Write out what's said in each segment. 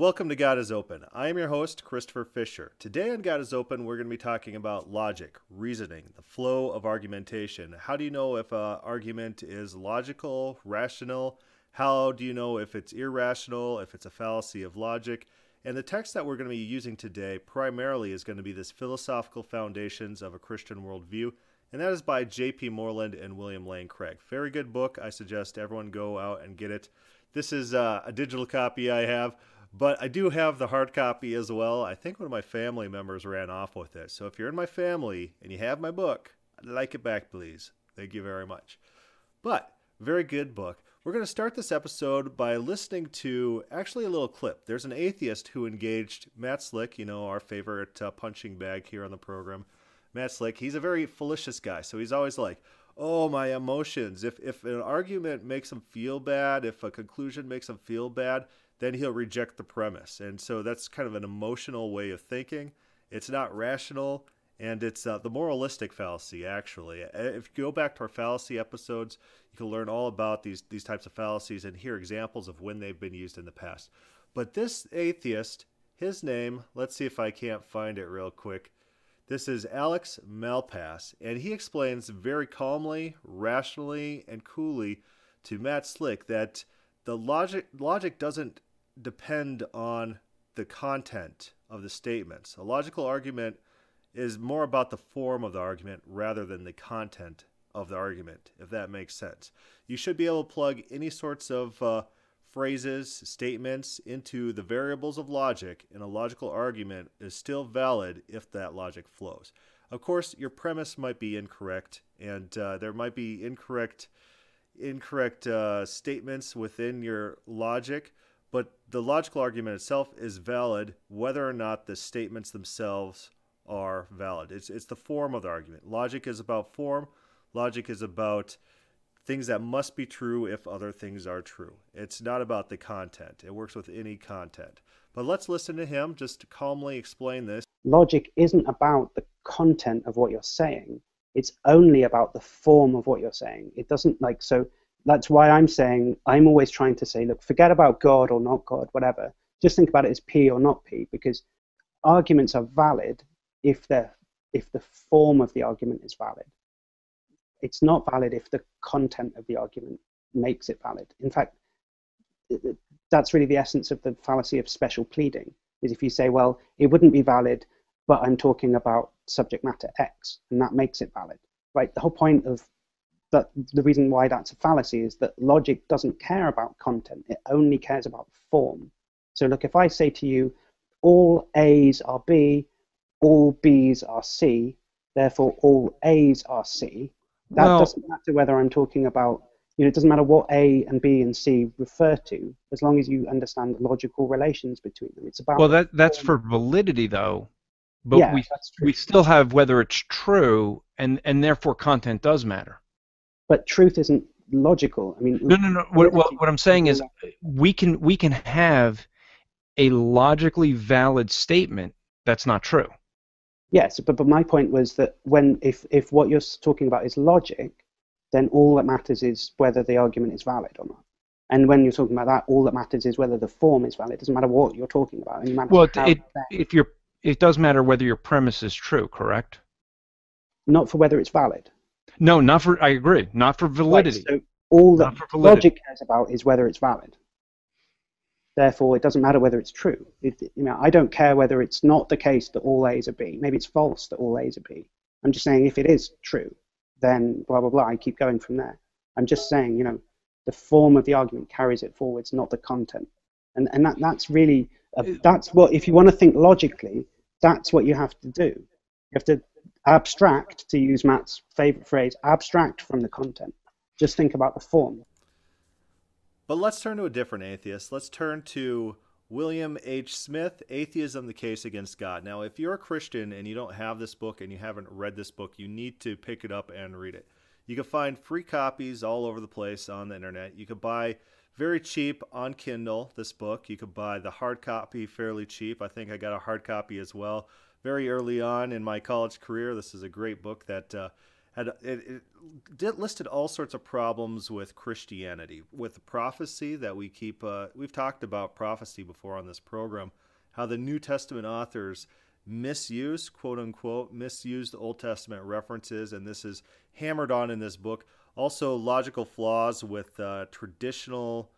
Welcome to God is Open. I am your host, Christopher Fisher. Today on God is Open, we're going to be talking about logic, reasoning, the flow of argumentation. How do you know if an argument is logical, rational? How do you know if it's irrational, if it's a fallacy of logic? And the text that we're going to be using today primarily is going to be this Philosophical Foundations of a Christian Worldview, and that is by J.P. Moreland and William Lane Craig. Very good book. I suggest everyone go out and get it. This is uh, a digital copy I have, but I do have the hard copy as well. I think one of my family members ran off with it. So if you're in my family and you have my book, I'd like it back, please. Thank you very much. But very good book. We're going to start this episode by listening to actually a little clip. There's an atheist who engaged Matt Slick, you know, our favorite uh, punching bag here on the program. Matt Slick, he's a very fallacious guy. So he's always like, oh, my emotions. If, if an argument makes him feel bad, if a conclusion makes him feel bad, then he'll reject the premise. And so that's kind of an emotional way of thinking. It's not rational and it's uh, the moralistic fallacy actually if you go back to our fallacy episodes you can learn all about these these types of fallacies and hear examples of when they've been used in the past but this atheist his name let's see if i can't find it real quick this is alex malpass and he explains very calmly rationally and coolly to matt slick that the logic logic doesn't depend on the content of the statements a logical argument is more about the form of the argument rather than the content of the argument, if that makes sense. You should be able to plug any sorts of uh, phrases, statements into the variables of logic, and a logical argument is still valid if that logic flows. Of course, your premise might be incorrect, and uh, there might be incorrect incorrect uh, statements within your logic, but the logical argument itself is valid whether or not the statements themselves are valid. It's, it's the form of the argument. Logic is about form, logic is about things that must be true if other things are true. It's not about the content, it works with any content. But let's listen to him just to calmly explain this. Logic isn't about the content of what you're saying, it's only about the form of what you're saying. It doesn't like, so that's why I'm saying, I'm always trying to say, look, forget about God or not God, whatever. Just think about it as P or not P, because arguments are valid if the if the form of the argument is valid. It's not valid if the content of the argument makes it valid. In fact, that's really the essence of the fallacy of special pleading. Is if you say, well, it wouldn't be valid, but I'm talking about subject matter X, and that makes it valid. Right? The whole point of that the reason why that's a fallacy is that logic doesn't care about content; it only cares about form. So, look, if I say to you, all A's are B, all B's are C, therefore all A's are C. That well, doesn't matter whether I'm talking about, you know, it doesn't matter what A and B and C refer to, as long as you understand the logical relations between them. It's about. Well, that that's for validity, though. But yeah, we we still have whether it's true, and and therefore content does matter. But truth isn't logical. I mean. No, no, no. What, what, what I'm saying is, we can we can have a logically valid statement that's not true. Yes, but, but my point was that when if, if what you're talking about is logic, then all that matters is whether the argument is valid or not. And when you're talking about that, all that matters is whether the form is valid. It doesn't matter what you're talking about. It well, it, if you're, it does matter whether your premise is true, correct? Not for whether it's valid. No, not for. I agree. Not for validity. Right, so all that logic cares about is whether it's valid. Therefore, it doesn't matter whether it's true. It, you know, I don't care whether it's not the case that all A's are B. Maybe it's false that all A's are B. I'm just saying if it is true, then blah blah blah. I keep going from there. I'm just saying, you know, the form of the argument carries it forwards, not the content. And and that that's really uh, that's what if you want to think logically, that's what you have to do. You have to abstract, to use Matt's favorite phrase, abstract from the content. Just think about the form. But let's turn to a different atheist. Let's turn to William H. Smith, Atheism, the Case Against God. Now, if you're a Christian and you don't have this book and you haven't read this book, you need to pick it up and read it. You can find free copies all over the place on the internet. You can buy very cheap on Kindle this book. You could buy the hard copy fairly cheap. I think I got a hard copy as well very early on in my college career. This is a great book that uh, had it, it listed all sorts of problems with Christianity, with prophecy that we keep. Uh, we've talked about prophecy before on this program, how the New Testament authors misuse, quote unquote, misuse the Old Testament references, and this is hammered on in this book. Also, logical flaws with uh, traditional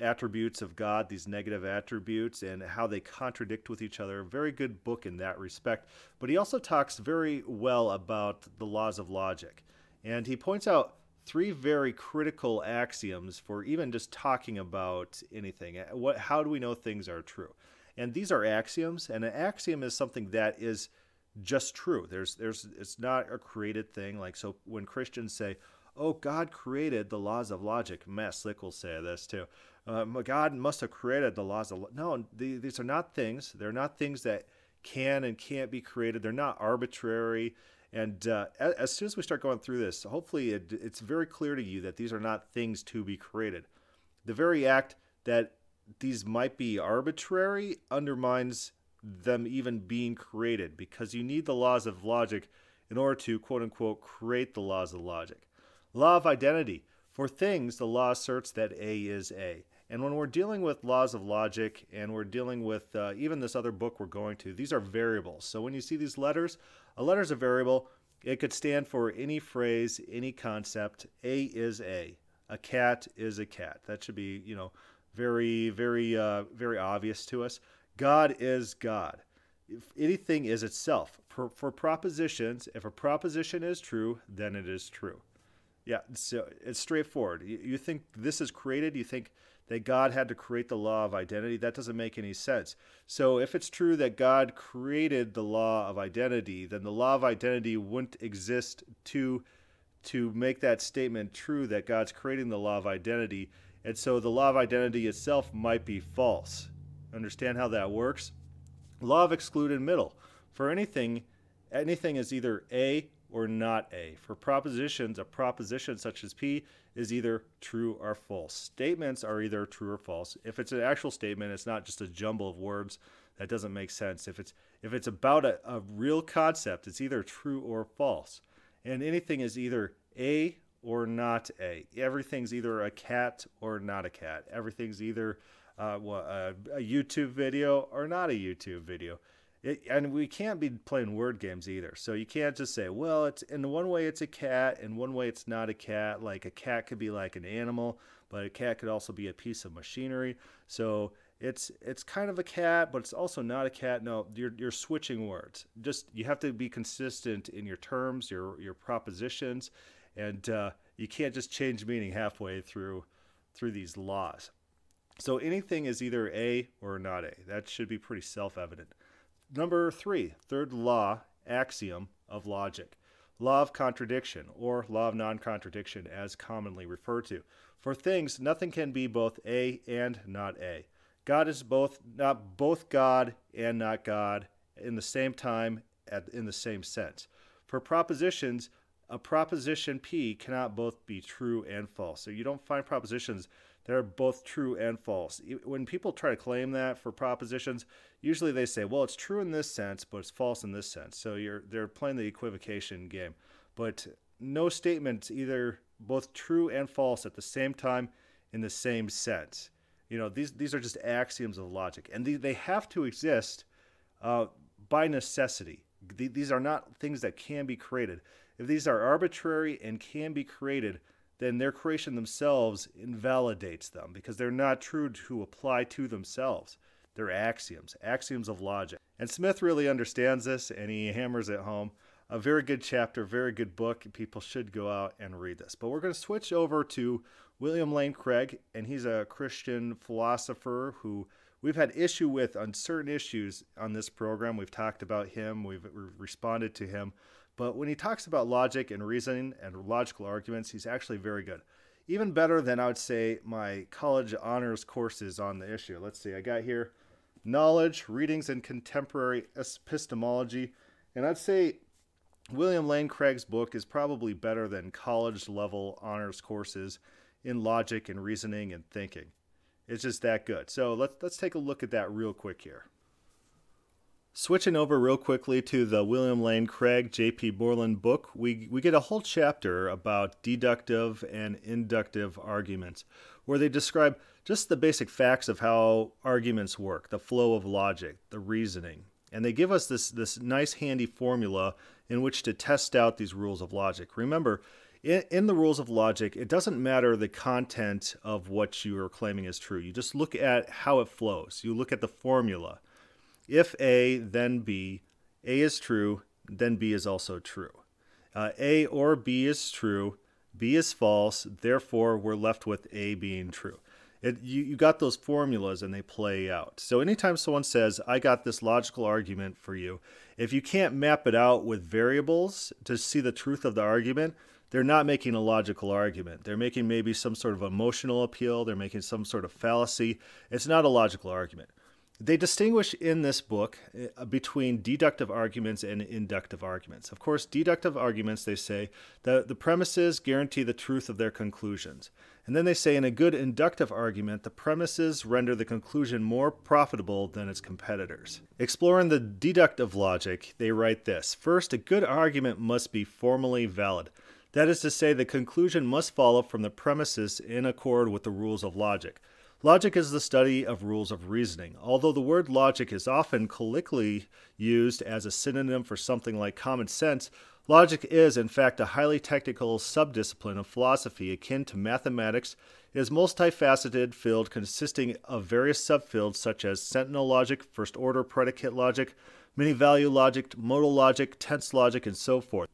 attributes of God, these negative attributes, and how they contradict with each other. Very good book in that respect. But he also talks very well about the laws of logic. And he points out three very critical axioms for even just talking about anything. Uh, what, how do we know things are true? And these are axioms, and an axiom is something that is just true. There's, there's, it's not a created thing. Like so, when Christians say, "Oh, God created the laws of logic," Matt Slick will say this too uh, God must have created the laws of no. these are not things. They're not things that can and can't be created. They're not arbitrary. And uh, as soon as we start going through this, hopefully it, it's very clear to you that these are not things to be created. The very act that these might be arbitrary undermines them even being created because you need the laws of logic in order to quote unquote create the laws of logic. Law of identity. For things, the law asserts that A is A. And when we're dealing with laws of logic and we're dealing with uh, even this other book we're going to, these are variables. So when you see these letters, a letter is a variable. It could stand for any phrase, any concept. A is A. A cat is a cat. That should be, you know, very, very, uh, very obvious to us. God is God. If anything is itself. For, for propositions, if a proposition is true, then it is true. Yeah, so it's straightforward. You, you think this is created, you think that God had to create the law of identity. That doesn't make any sense. So, if it's true that God created the law of identity, then the law of identity wouldn't exist to to make that statement true that God's creating the law of identity. And so the law of identity itself might be false. Understand how that works? Law of excluded middle. For anything, anything is either A or not A. For propositions, a proposition such as P is either true or false. Statements are either true or false. If it's an actual statement, it's not just a jumble of words that doesn't make sense. If it's if it's about a, a real concept, it's either true or false. And anything is either A or not A. Everything's either a cat or not a cat. Everything's either uh, well, a, a YouTube video or not a YouTube video. It, and we can't be playing word games either. So you can't just say, well, it's in one way it's a cat, in one way it's not a cat. Like a cat could be like an animal, but a cat could also be a piece of machinery. So it's it's kind of a cat, but it's also not a cat. No, you're you're switching words. Just you have to be consistent in your terms, your your propositions, and uh, you can't just change meaning halfway through through these laws. So anything is either a or not a. That should be pretty self-evident. Number three, third law, axiom of logic. Law of contradiction, or law of non contradiction, as commonly referred to. For things, nothing can be both A and not A. God is both not both God and not God in the same time at, in the same sense. For propositions, a proposition P cannot both be true and false. So you don't find propositions they're both true and false. When people try to claim that for propositions, usually they say, well, it's true in this sense, but it's false in this sense. So you're they're playing the equivocation game. But no statement's either both true and false at the same time in the same sense. You know, these these are just axioms of logic, and they they have to exist uh, by necessity. These are not things that can be created. If these are arbitrary and can be created, then their creation themselves invalidates them because they're not true to apply to themselves. They're axioms, axioms of logic. And Smith really understands this and he hammers it home. A very good chapter, very good book. People should go out and read this. But we're going to switch over to William Lane Craig, and he's a Christian philosopher who we've had issue with on certain issues on this program. We've talked about him, we've responded to him. But when he talks about logic and reasoning and logical arguments, he's actually very good. Even better than I would say my college honors courses on the issue. Let's see, I got here knowledge, readings, and contemporary epistemology. And I'd say William Lane Craig's book is probably better than college level honors courses in logic and reasoning and thinking. It's just that good. So let's let's take a look at that real quick here. Switching over real quickly to the William Lane Craig J.P. Moreland book, we, we get a whole chapter about deductive and inductive arguments, where they describe just the basic facts of how arguments work, the flow of logic, the reasoning. And they give us this, this nice handy formula in which to test out these rules of logic. Remember, in, in the rules of logic, it doesn't matter the content of what you are claiming is true. You just look at how it flows, you look at the formula. If A, then B, A is true, then B is also true. Uh, a or B is true, B is false, therefore we're left with A being true. It, you, you got those formulas and they play out. So anytime someone says, I got this logical argument for you, if you can't map it out with variables to see the truth of the argument, they're not making a logical argument. They're making maybe some sort of emotional appeal, they're making some sort of fallacy. It's not a logical argument. They distinguish in this book uh, between deductive arguments and inductive arguments. Of course, deductive arguments, they say, that the premises guarantee the truth of their conclusions. And then they say in a good inductive argument, the premises render the conclusion more profitable than its competitors. Exploring the deductive logic, they write this First, a good argument must be formally valid. That is to say, the conclusion must follow from the premises in accord with the rules of logic. Logic is the study of rules of reasoning. Although the word logic is often colloquially used as a synonym for something like common sense, logic is, in fact, a highly technical subdiscipline of philosophy akin to mathematics. It is multifaceted field consisting of various subfields such as sentential logic, first order predicate logic, many value logic, modal logic, tense logic, and so forth.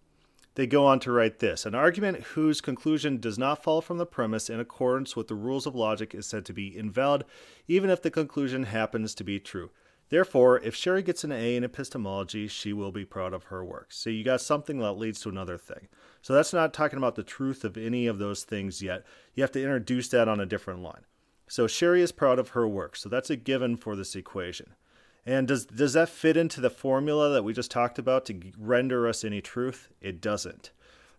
They go on to write this An argument whose conclusion does not fall from the premise in accordance with the rules of logic is said to be invalid, even if the conclusion happens to be true. Therefore, if Sherry gets an A in epistemology, she will be proud of her work. So you got something that leads to another thing. So that's not talking about the truth of any of those things yet. You have to introduce that on a different line. So Sherry is proud of her work. So that's a given for this equation. And does does that fit into the formula that we just talked about to render us any truth? It doesn't.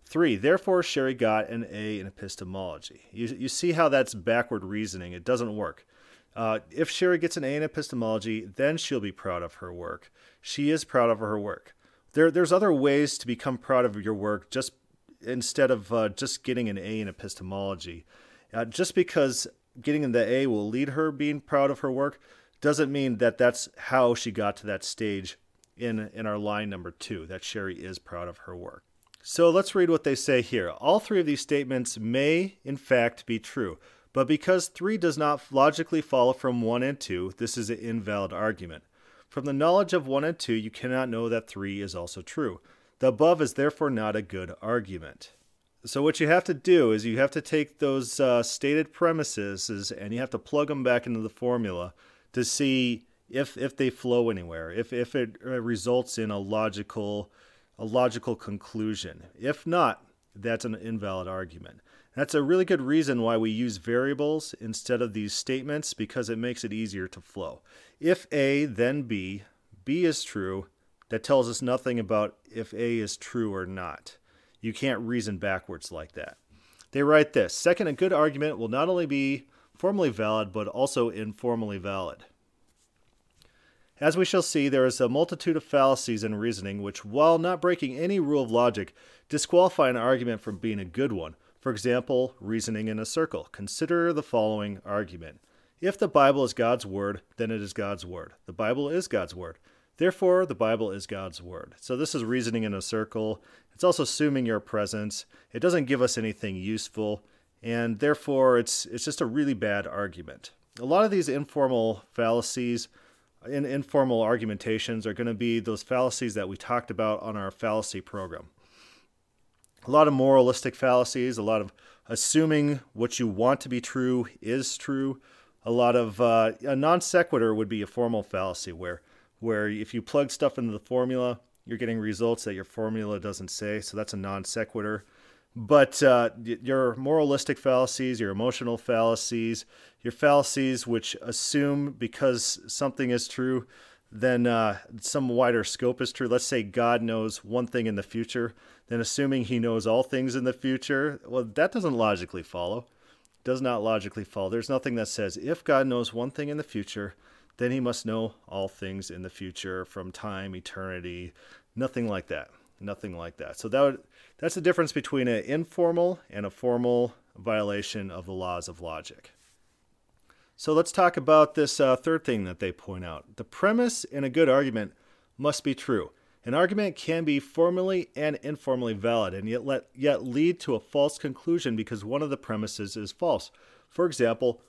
Three, therefore, Sherry got an A in epistemology. You, you see how that's backward reasoning. It doesn't work. Uh, if Sherry gets an A in epistemology, then she'll be proud of her work. She is proud of her work. There, there's other ways to become proud of your work just instead of uh, just getting an A in epistemology. Uh, just because getting the A will lead her being proud of her work doesn't mean that that's how she got to that stage in in our line number 2 that Sherry is proud of her work. So let's read what they say here. All three of these statements may in fact be true, but because 3 does not logically follow from 1 and 2, this is an invalid argument. From the knowledge of 1 and 2, you cannot know that 3 is also true. The above is therefore not a good argument. So what you have to do is you have to take those uh, stated premises and you have to plug them back into the formula to see if if they flow anywhere, if if it uh, results in a logical a logical conclusion. If not, that's an invalid argument. That's a really good reason why we use variables instead of these statements because it makes it easier to flow. If A, then B, B is true, that tells us nothing about if A is true or not. You can't reason backwards like that. They write this Second, a good argument will not only be formally valid, but also informally valid. As we shall see, there is a multitude of fallacies in reasoning which, while not breaking any rule of logic, disqualify an argument from being a good one. For example, reasoning in a circle. Consider the following argument. If the Bible is God's Word, then it is God's Word. The Bible is God's Word. Therefore, the Bible is God's Word. So, this is reasoning in a circle. It's also assuming your presence. It doesn't give us anything useful and therefore it's it's just a really bad argument. A lot of these informal fallacies in informal argumentations are going to be those fallacies that we talked about on our fallacy program. A lot of moralistic fallacies, a lot of assuming what you want to be true is true. A lot of uh, a non sequitur would be a formal fallacy where where if you plug stuff into the formula, you're getting results that your formula doesn't say. So that's a non sequitur. But uh, your moralistic fallacies, your emotional fallacies, your fallacies which assume because something is true, then uh, some wider scope is true. Let's say God knows one thing in the future, then assuming he knows all things in the future, well, that doesn't logically follow. Does not logically follow. There's nothing that says if God knows one thing in the future, then he must know all things in the future from time, eternity, nothing like that. Nothing like that. So that would, that's the difference between an informal and a formal violation of the laws of logic. So let's talk about this uh, third thing that they point out. The premise in a good argument must be true. An argument can be formally and informally valid and yet, let, yet lead to a false conclusion because one of the premises is false. For example,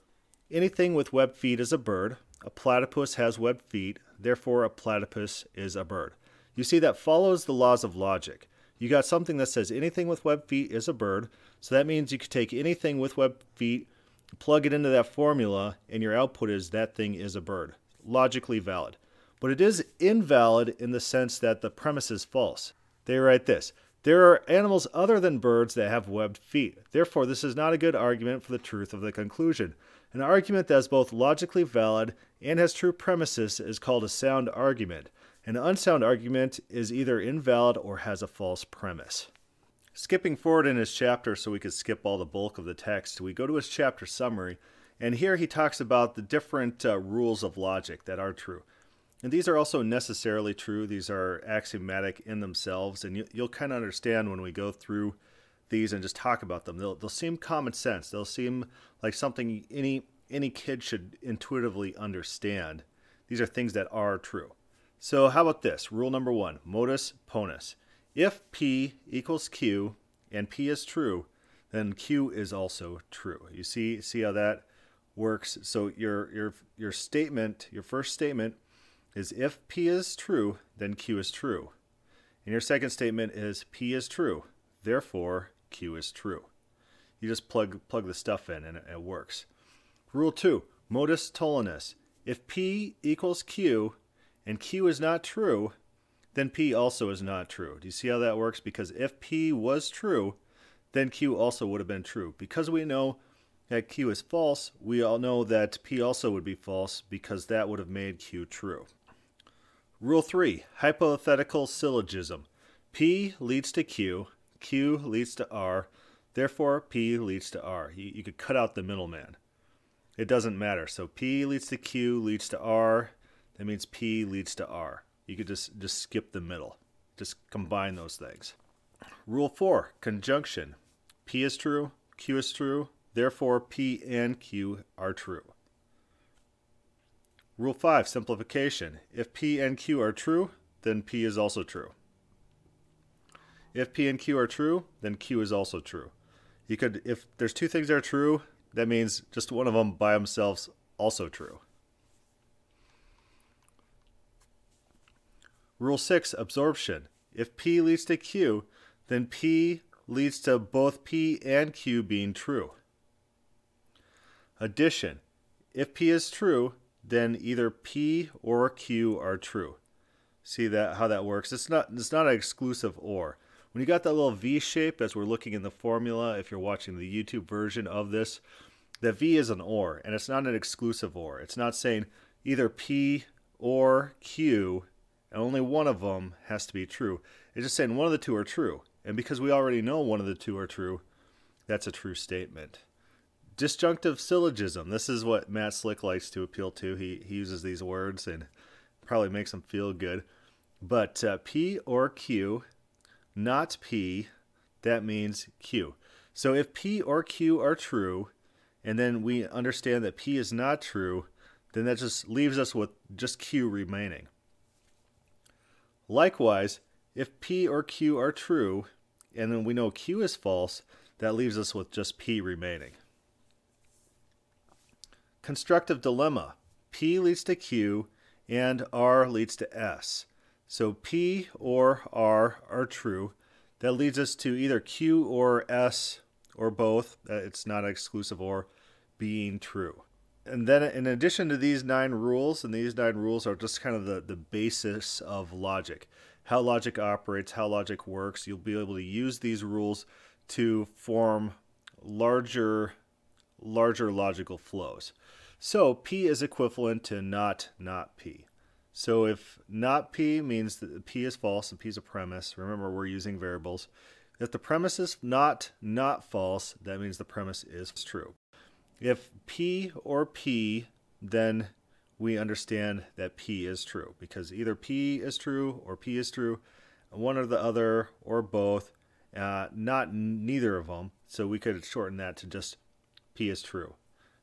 anything with webbed feet is a bird. A platypus has webbed feet, therefore a platypus is a bird. You see, that follows the laws of logic. You got something that says anything with webbed feet is a bird, so that means you could take anything with webbed feet, plug it into that formula, and your output is that thing is a bird. Logically valid. But it is invalid in the sense that the premise is false. They write this There are animals other than birds that have webbed feet. Therefore, this is not a good argument for the truth of the conclusion. An argument that is both logically valid and has true premises is called a sound argument. An unsound argument is either invalid or has a false premise. Skipping forward in his chapter so we could skip all the bulk of the text, we go to his chapter summary, and here he talks about the different uh, rules of logic that are true. And these are also necessarily true. These are axiomatic in themselves, and you, will kind of understand when we go through these and just talk about them. They'll, they'll seem common sense. They'll seem like something any any kid should intuitively understand. These are things that are true. So how about this? Rule number one, modus ponens. If P equals Q and P is true, then Q is also true. You see see how that works? So your your your statement, your first statement is if P is true, then Q is true. And your second statement is P is true, therefore Q is true. You just plug plug the stuff in and it, it works. Rule 2, modus tollens. If P equals Q and Q is not true, then P also is not true. Do you see how that works? Because if P was true, then Q also would have been true. Because we know that Q is false, we all know that P also would be false because that would have made Q true. Rule 3 Hypothetical syllogism. P leads to Q, Q leads to R, therefore P leads to R. You, you could cut out the middleman. It doesn't matter. So P leads to Q leads to R. That means P leads to R. You could just, just skip the middle. Just combine those things. Rule 4 Conjunction. P is true, Q is true, therefore P and Q are true. Rule 5, simplification. If P and Q are true, then P is also true. If P and Q are true, then Q is also true. You could, if there's two things that are true, that means just one of them by themselves also true. Rule 6, absorption. If P leads to Q, then P leads to both P and Q being true. Addition. If P is true, then either P or Q are true. See that how that works? It's not it's not an exclusive or. When you got that little V shape as we're looking in the formula, if you're watching the YouTube version of this, the V is an or, and it's not an exclusive or. It's not saying either P or Q, and only one of them has to be true. It's just saying one of the two are true. And because we already know one of the two are true, that's a true statement disjunctive syllogism. This is what Matt Slick likes to appeal to. He, he uses these words and probably makes them feel good. But uh, P or Q, not P, that means Q. So if P or Q are true, and then we understand that P is not true, then that just leaves us with just Q remaining. Likewise, if P or Q are true, and then we know Q is false, that leaves us with just P remaining. Constructive dilemma. P leads to Q and R leads to S. So P or R are true. That leads us to either Q or S or both. It's not exclusive or being true. And then in addition to these nine rules, and these nine rules are just kind of the, the basis of logic. How logic operates, how logic works. You'll be able to use these rules to form larger larger logical flows. So P is equivalent to not not P. So if not P means that P is false and P is a premise, remember we're using variables. If the premise is not not false, that means the premise is true. If P or P, then we understand that P is true because either P is true or P is true, one or the other or both, uh, not neither of them. So we could shorten that to just P is true.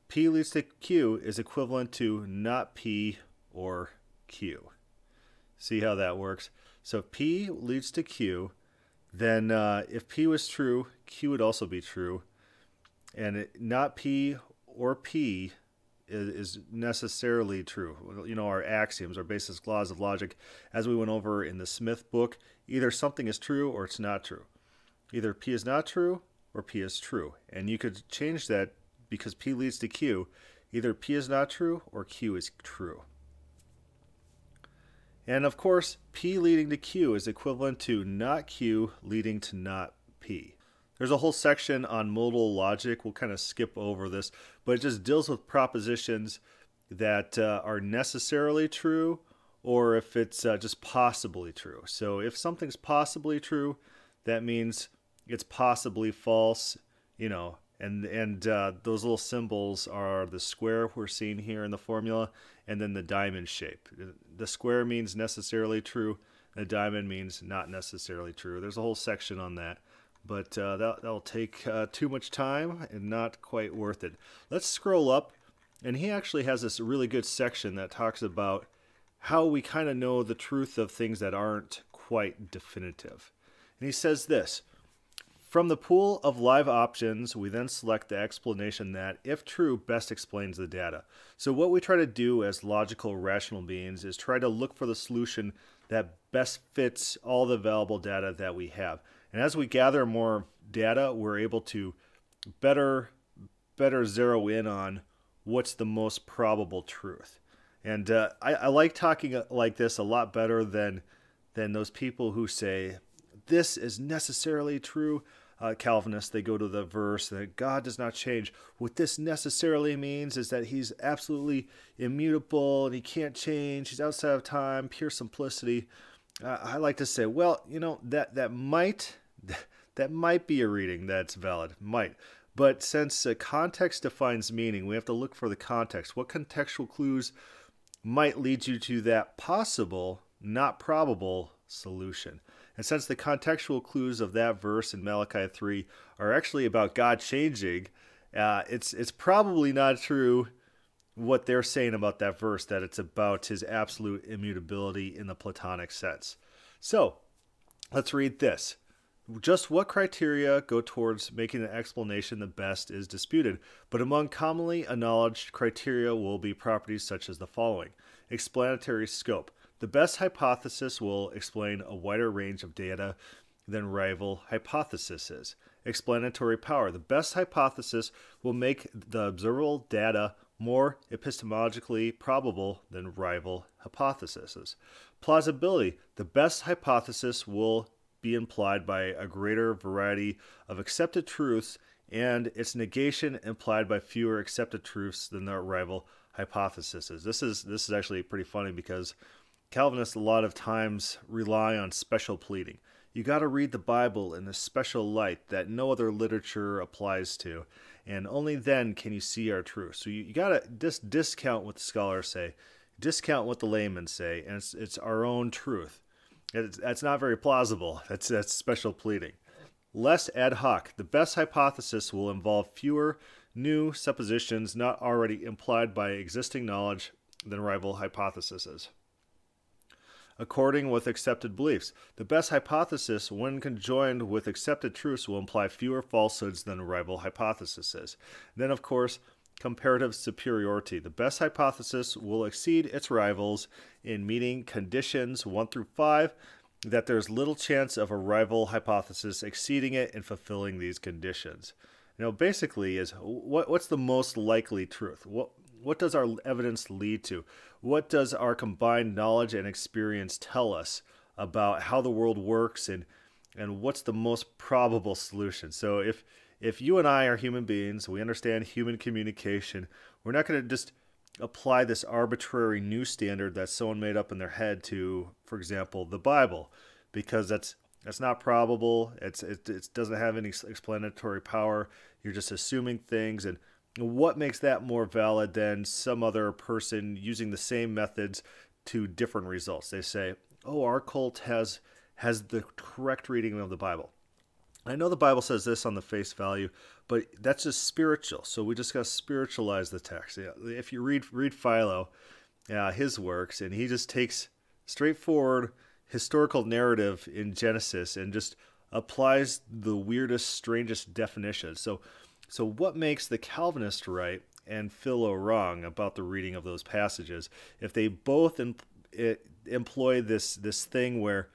P leads to Q is equivalent to not P or Q. See how that works? So if P leads to Q, then uh, if P was true, Q would also be true. And it, not P or P is, is, necessarily true. You know, our axioms, our basic laws of logic, as we went over in the Smith book, either something is true or it's not true. Either P is not true or P is true. And you could change that because P leads to Q. Either P is not true or Q is true. And of course, P leading to Q is equivalent to not Q leading to not P. There's a whole section on modal logic. We'll kind of skip over this, but it just deals with propositions that uh, are necessarily true or if it's uh, just possibly true. So if something's possibly true, that means it's possibly false, you know, and and uh, those little symbols are the square we're seeing here in the formula, and then the diamond shape. The square means necessarily true. The diamond means not necessarily true. There's a whole section on that, but uh, that that'll take uh, too much time and not quite worth it. Let's scroll up, and he actually has this really good section that talks about how we kind of know the truth of things that aren't quite definitive. And he says this. From the pool of live options, we then select the explanation that, if true, best explains the data. So, what we try to do as logical, rational beings is try to look for the solution that best fits all the available data that we have. And as we gather more data, we're able to better, better zero in on what's the most probable truth. And uh, I, I like talking uh, like this a lot better than than those people who say this is necessarily true uh, Calvinists, they go to the verse that God does not change. What this necessarily means is that he's absolutely immutable and he can't change. He's outside of time, pure simplicity. Uh, I like to say, well, you know, that, that might that might be a reading that's valid, might. But since uh, context defines meaning, we have to look for the context. What contextual clues might lead you to that possible, not probable solution? And since the contextual clues of that verse in Malachi 3 are actually about God changing, uh, it's, it's probably not true what they're saying about that verse, that it's about his absolute immutability in the Platonic sense. So, let's read this. Just what criteria go towards making the explanation the best is disputed, but among commonly acknowledged criteria will be properties such as the following explanatory scope. The best hypothesis will explain a wider range of data than rival hypotheses. Explanatory power. The best hypothesis will make the observable data more epistemologically probable than rival hypotheses. Plausibility. The best hypothesis will be implied by a greater variety of accepted truths and its negation implied by fewer accepted truths than the rival hypotheses. This is this is actually pretty funny because Calvinists a lot of times rely on special pleading. You got to read the Bible in a special light that no other literature applies to, and only then can you see our truth. So you, you got to just discount what the scholars say, discount what the laymen say, and it's, it's our own truth. That's not very plausible. That's, that's special pleading. Less ad hoc. The best hypothesis will involve fewer new suppositions not already implied by existing knowledge than rival hypotheses according with accepted beliefs. The best hypothesis, when conjoined with accepted truths, will imply fewer falsehoods than rival hypotheses. Then, of course, comparative superiority. The best hypothesis will exceed its rivals in meeting conditions 1 through 5 that there's little chance of a rival hypothesis exceeding it and fulfilling these conditions. You know, basically, is what, what's the most likely truth? What what does our evidence lead to? What does our combined knowledge and experience tell us about how the world works and and what's the most probable solution? So if if you and I are human beings, we understand human communication, we're not going to just apply this arbitrary new standard that someone made up in their head to, for example, the Bible, because that's that's not probable. It's it, it doesn't have any explanatory power. You're just assuming things and what makes that more valid than some other person using the same methods to different results? They say, "Oh, our cult has has the correct reading of the Bible." I know the Bible says this on the face value, but that's just spiritual. So we just got to spiritualize the text. If you read read Philo, uh, his works, and he just takes straightforward historical narrative in Genesis and just applies the weirdest, strangest definitions. So, so what makes the Calvinist right and Philo wrong about the reading of those passages? If they both em- employ this this thing where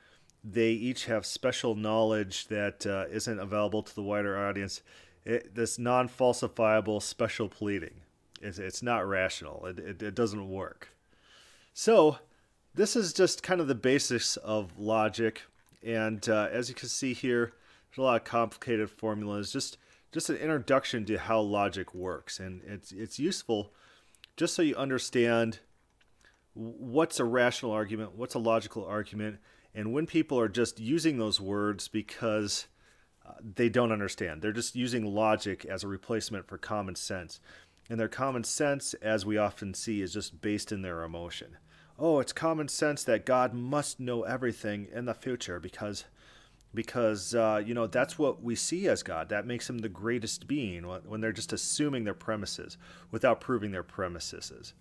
they each have special knowledge that uh, not available to the wider audience. It, this non-falsifiable special pleading, it's, it's not rational. It, it, it doesn't work. So this is just kind of the basics of logic, and uh, as you can see here, there's a lot of complicated formulas. Just just an introduction to how logic works, and it's it's useful just so you understand what's a rational argument, what's a logical argument, and when people are just using those words because uh, they don't understand, they're just using logic as a replacement for common sense. And their common sense, as we often see, is just based in their emotion. Oh, it's common sense that God must know everything in the future because because uh, you know that's what we see as God. That makes him the greatest being when they're just assuming their premises without proving their premises.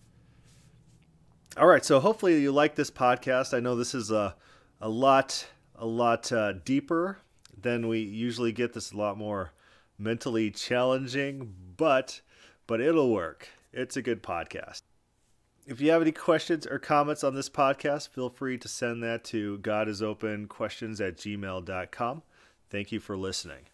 All right, so hopefully you like this podcast. I know this is a a lot a lot uh, deeper than we usually get. This is a lot more mentally challenging, but but it'll work. It's a good podcast. If you have any questions or comments on this podcast, feel free to send that to godisopenquestions at gmail.com. Thank you for listening.